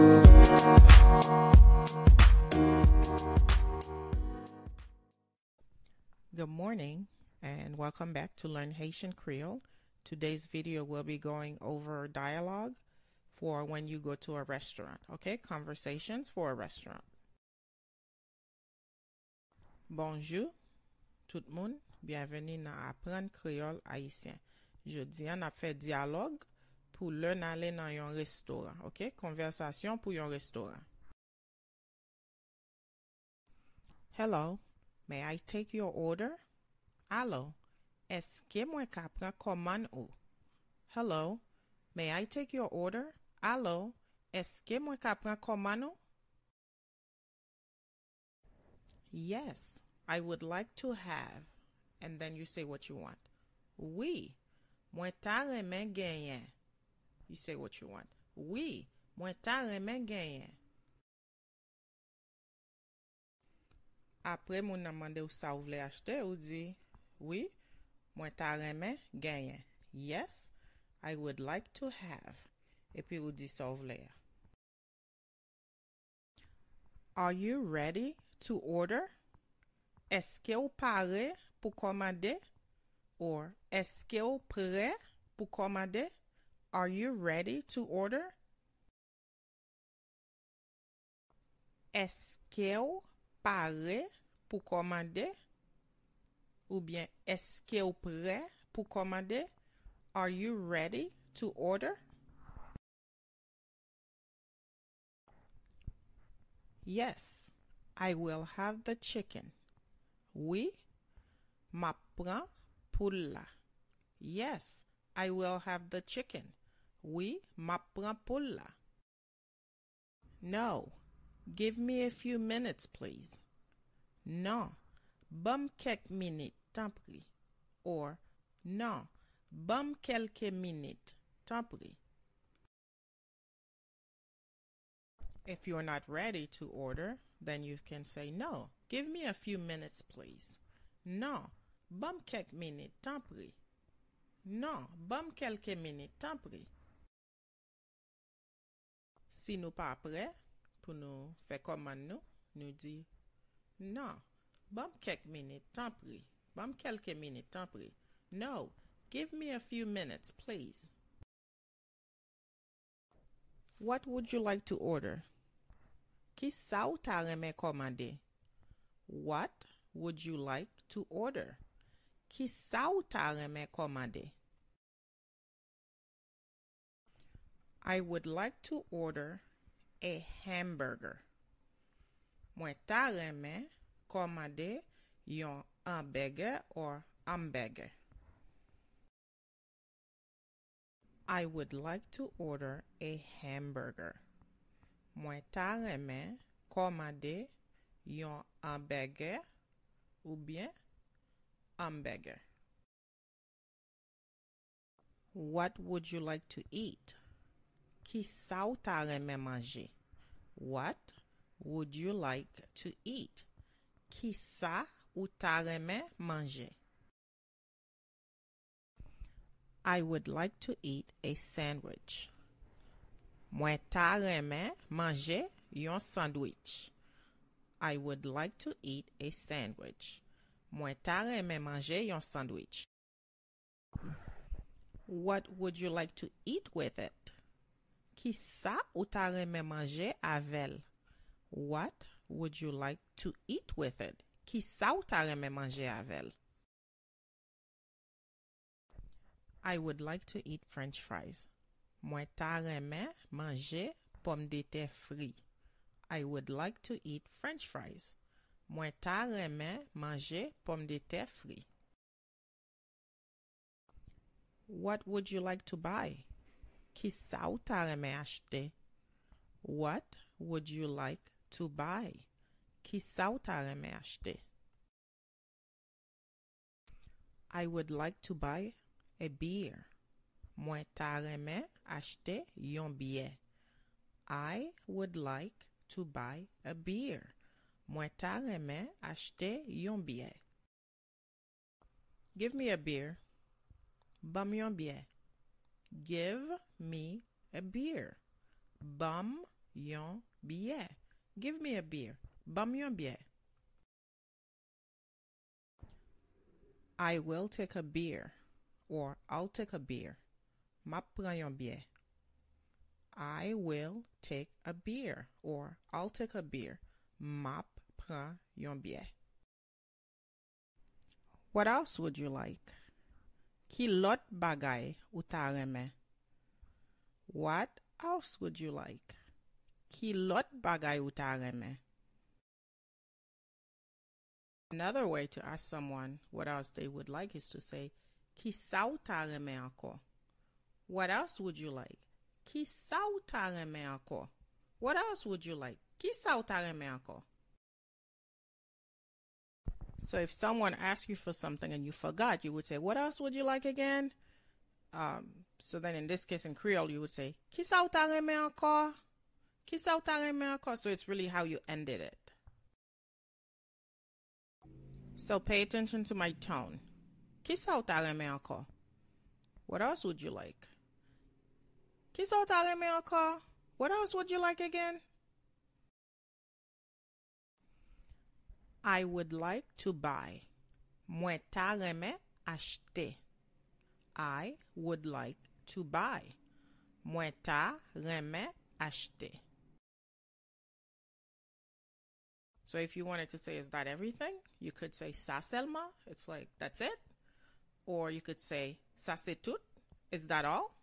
Good morning and welcome back to Learn Haitian Creole. Today's video will be going over dialogue for when you go to a restaurant, okay? Conversations for a restaurant. Bonjour, tout le monde. Bienvenue dans Apprendre Créole Haïtien. Jeudi, on a fait dialogue pou lè nan lè nan yon restoran. Ok? Konversasyon pou yon restoran. Hello, may I take your order? Alo, eske mwen ka pran koman ou? Hello, may I take your order? Alo, eske mwen ka pran koman ou? Yes, I would like to have. And then you say what you want. Oui, mwen ta remen genyen. you say what you want. Oui, mwen ta remen genyen. Apre moun nan mande ou sa ou vle achete, ou di, oui, mwen ta remen genyen. Yes, I would like to have. Epi ou di sa ou vle. Are you ready to order? Eske ou pare pou komade? Or, eske ou pre pou komade? Are you ready to order? Eske ou pare pou komande? Ou bien eske ou pre pou komande? Are you ready to order? Yes, I will have the chicken. Oui, ma pran poule la. Yes, I will have the chicken. Oui, ma pran la. No, give me a few minutes, please. Non, bam kek minute, tan. Or, non, bam kelke minute, tan. If you're not ready to order, then you can say, No, give me a few minutes, please. Non, bam kek minute, tan. Non, bam kelke minute, tan. Si nou pa apre, pou nou fe koman nou, nou di, nan, bam kek minute, tan pri. Bam kelke minute, tan pri. No, give me a few minutes, please. What would you like to order? Ki sa ou ta reme komande? What would you like to order? Ki sa ou ta reme komande? I would like to order a hamburger. Mwen ta reme komande yon hamburger or hamburger. I would like to order a hamburger. Mwen ta reme komande yon hamburger ou bien hamburger. What would you like to eat? Ki sa ou ta reme manje? What would you like to eat? Ki sa ou ta reme manje? I would like to eat a sandwich. Mwen ta reme manje yon sandwich. I would like to eat a sandwich. Mwen ta reme manje yon sandwich. What would you like to eat with it? ki sa ou ta reme manje avel? What would you like to eat with it? Ki sa ou ta reme manje avel? I would like to eat french fries. Mwen ta reme manje pom de te fri. I would like to eat french fries. Mwen ta reme manje pom de te fri. What would you like to buy? Ki sa ou ta reme achete? What would you like to buy? Ki sa ou ta reme achete? I would like to buy a beer. Mwen ta reme achete yon biye. I would like to buy a beer. Mwen ta reme achete yon biye. Give me a beer. Bam yon biye. Give me a beer. Bam yon billet. Give me a beer. Bam yon billet. I will take a beer or I'll take a beer. Ma pran yon billet. I will take a beer or I'll take a beer. Ma pran yon billet. What else would you like? Ki lot bagay ou ta reme? What else would you like? Ki lot bagay ou ta reme? Another way to ask someone what else they would like is to say, Ki sa ou ta reme anko? What else would you like? Ki sa ou ta reme anko? What else would you like? Ki sa ou ta reme anko? So if someone asks you for something and you forgot, you would say, What else would you like again? Um, so then in this case in Creole, you would say, Ki sa ou ta reme anko? Ki sa ou ta reme anko? So it's really how you ended it. So pay attention to my tone. Ki sa ou ta? What else would you like? Ki sa ou ta? What else would you like again? I would like to buy. Mwen ta reme achete. I would like to buy. Mwen ta reme achete. So if you wanted to say, is that everything? You could say, sa seulement. It's like, that's it. Or you could say, ça c'est tout. Is that all?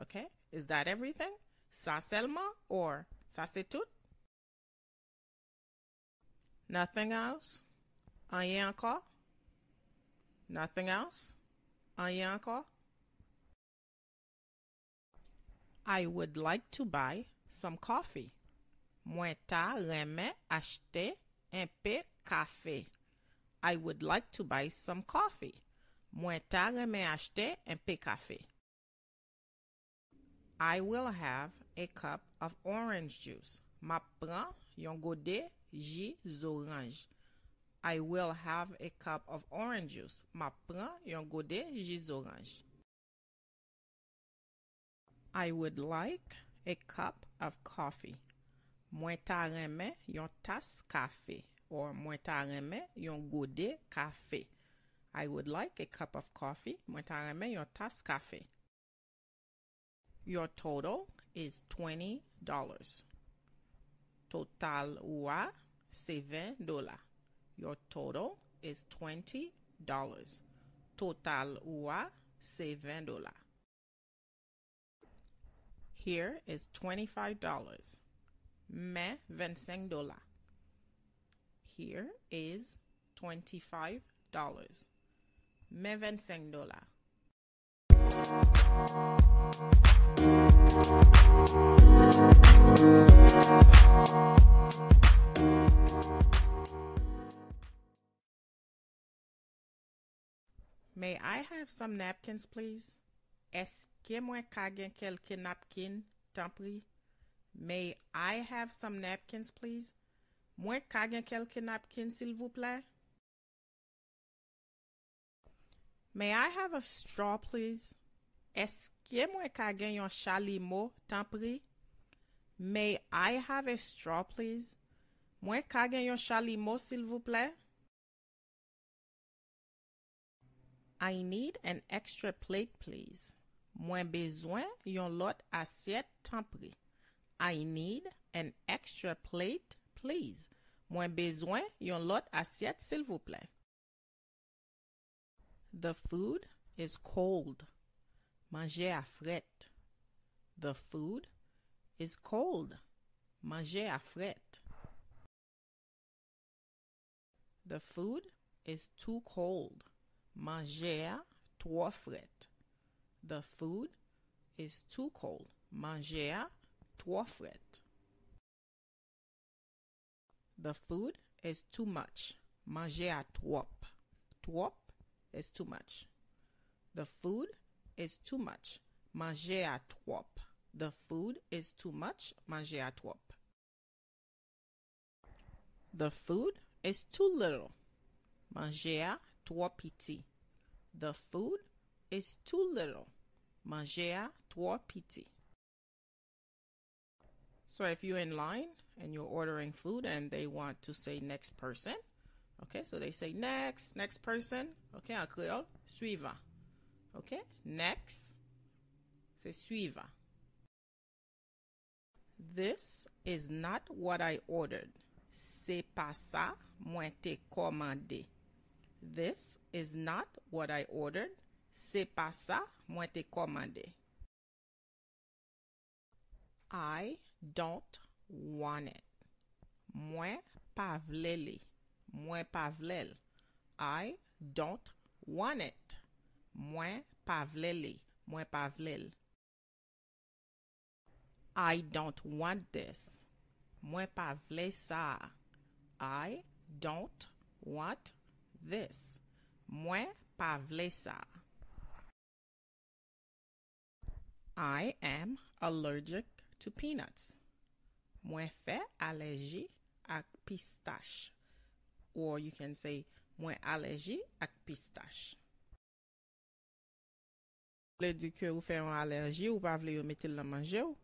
Okay. Is that everything? Ça seulement or ça c'est tout? Nothing else? Rien encore? Nothing else? Rien encore? I would like to buy some coffee. Mwen ta reme achete un peu café. I would like to buy some coffee. Mwen ta reme achete un peu café. I will have a cup of orange juice. Ma pran yon gode jus orange. I will have a cup of orange juice. Ma pran yon gode jus orange. I would like a cup of coffee. Mwen ta reme yon tas kafe or mwen ta reme yon gode kafe. I would like a cup of coffee. Mwen ta reme yon tas kafe. Your total is $20. Total wa c'est 20 dollars. Your total is $20. Total wa c'est 20 dollars. Here is $25. Mais 25 dollars. Here is $25. Mais 25 dollars. May I have some napkins, please? Eske mwen kagen kelke napkin, tanpri? May I have some napkins, please? Mwen kagen kelke napkin, s'il vous plè? May I have a straw, please? Eske mwen kagen yon chalimo, tanpri? May I have a straw, please? Mwen kagen yon chalimo, s'il vous plè? I need an extra plate please. Mwen bezwen yon lot asyet tanpri. I need an extra plate please. Mwen bezwen yon lot asyet sil vouple. The food is cold. Manje a fret. The food is cold. Manje a fret. The food is too cold. Manje a tro fret. The food is too cold. Manje a tro fret. The food is too much. Manje a trop. Trop is too much. The food is too much. Manje a trop. The food is too much. Manje a trop. The food is too little. Manje a trop piti. The food is too little. Manje a trop piti. So if you're in line and you're ordering food and they want to say next person, okay, so they say next, next person, okay, en créole, suivant. Okay, next, c'est suivant. This is not what I ordered. C'est pas ça, moi te commandé. This is not what I ordered. Se pa sa mwen te komande. I don't want it. Mwen pa vle li. Mwen pa vle l. I don't want it. Mwen pa vle li. Mwen pa vle l. I don't want this. Mwen pa vle sa. I don't want this. Mwen pa vle sa. I am allergic to peanuts. Mwen fe alerji ak pistache. Or you can say mwen alerji ak pistache. Le di ke ou fe an alerji ou pa vle yo metil la manje ou.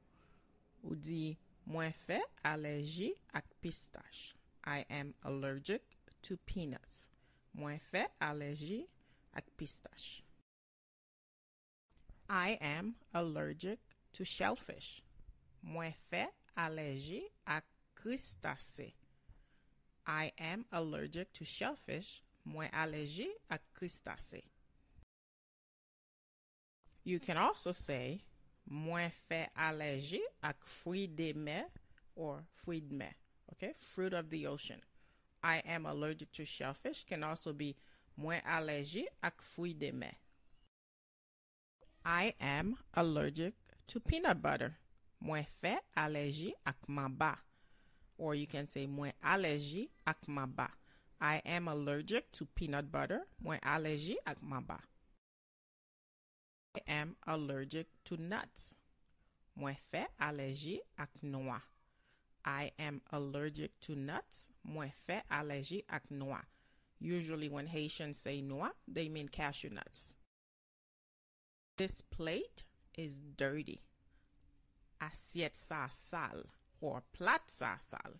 Ou di mwen fe alerji ak pistache. I am allergic to peanuts. Mwen fe allergie ak pistache. I am allergic to shellfish. Mwen fe allergie ak kristase. I am allergic to shellfish. Mwen allergie ak kristase. You can also say mwen fe allergie ak fruit de mer or fruit de mer. Okay, fruit of the ocean. I am allergic to shellfish can also be mwen allergie ak fruit de mer. I am allergic to peanut butter. Mwen fe allergie ak mamba. Or you can say mwen allergie ak mamba. I am allergic to peanut butter. Mwen allergie ak mamba. I am allergic to nuts. Mwen fe allergie ak noa. I am allergic to nuts. Mwen fe allergie ak noa. Usually when Haitians say noa, they mean cashew nuts. This plate is dirty. Assiette sa sale or plat sa sale.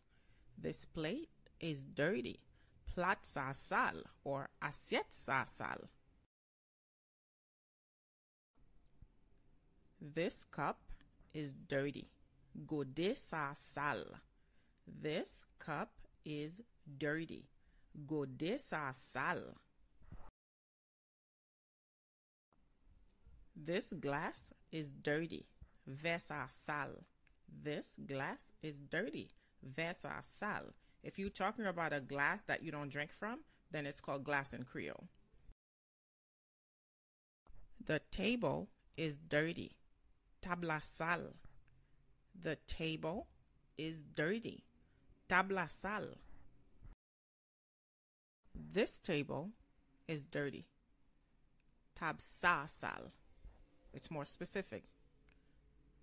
This plate is dirty. Plat sa sale or assiette sa sale. This cup is dirty. Gode sa sale. This cup is dirty. Gode sa sale. This glass is dirty. Vesa sale. This glass is dirty. Vesa sale. If you're talking about a glass that you don't drink from, then it's called glass in Creole. The table is dirty. Tabla sale. The table is dirty. Tabla sale. This table is dirty. Tab sa sale. It's more specific.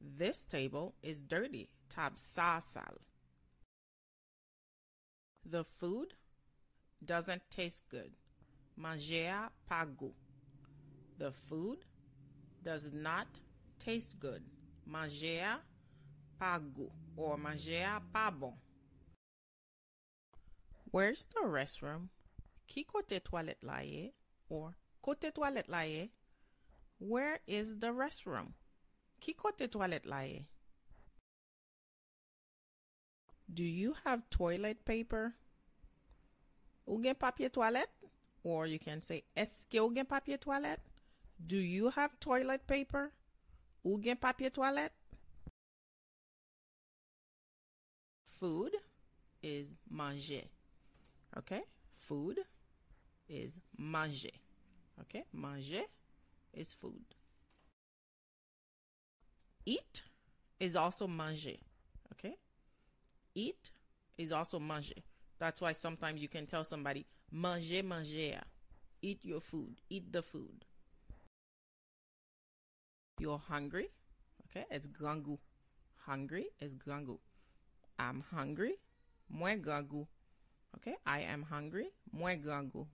This table is dirty. Tab sa sale. The food doesn't taste good. Manger pas goût. The food does not taste good. pa go, ou manje a pa bon. Where's the restroom? Ki kote toalet la ye? Or, kote toalet la ye? Where is the restroom? Ki kote toalet la ye? Do you have toilet paper? Ou gen papye toalet? Or you can say, eske ou gen papye toalet? Do you have toilet paper? Ou gen papye toalet? Food is manger. Okay? Food is manger. Okay? Manger is food. Eat is also manger. Okay? Eat is also manger. That's why sometimes you can tell somebody, manger, manger. Eat your food. Eat the food. You're hungry. Okay? It's gangu. Hungry is gangu. I'm hungry. Moi gangu. Okay? I am hungry. Moi gangu.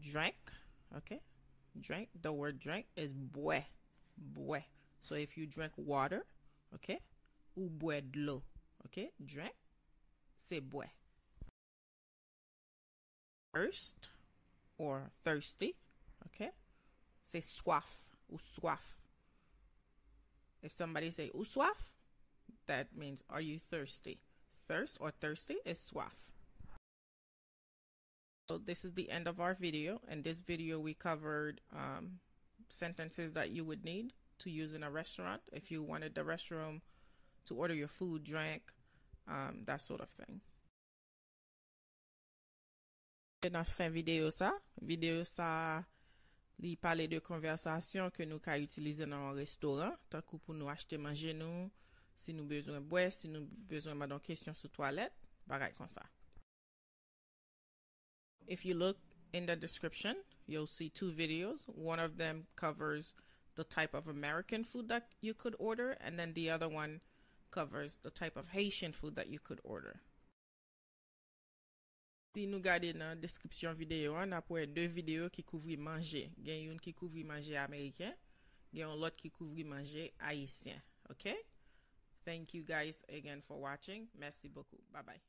Drink. Okay? Drink. The word drink is boy. Boy. So if you drink water, ok, ou bwe l'eau, ok, drink, c'est bwe. Thirst or thirsty, ok, se soif ou soif. If somebody say uswaf, that means are you thirsty? Thirst or thirsty is swaf. So this is the end of our video. In this video, we covered um, sentences that you would need to use in a restaurant if you wanted the restroom to order your food, drink, um, that sort of thing. Nan fin video sa, video sa Li pale de konversasyon ke nou ka utilize nan an restoran, takou pou nou achete manje nou, si nou bezwen bwe, si nou bezwen madon kesyon sou toalet, bagay kon sa. If you look in the description, you'll see two videos. One of them covers the type of American food that you could order, and then the other one covers the type of Haitian food that you could order. Si nou gade nan deskripsyon videyo an, apwe de videyo ki kouvri manje. Gen yon ki kouvri manje Ameriken, gen yon lot ki kouvri manje Haitien. Ok? Thank you guys again for watching. Mersi boku. Bye bye.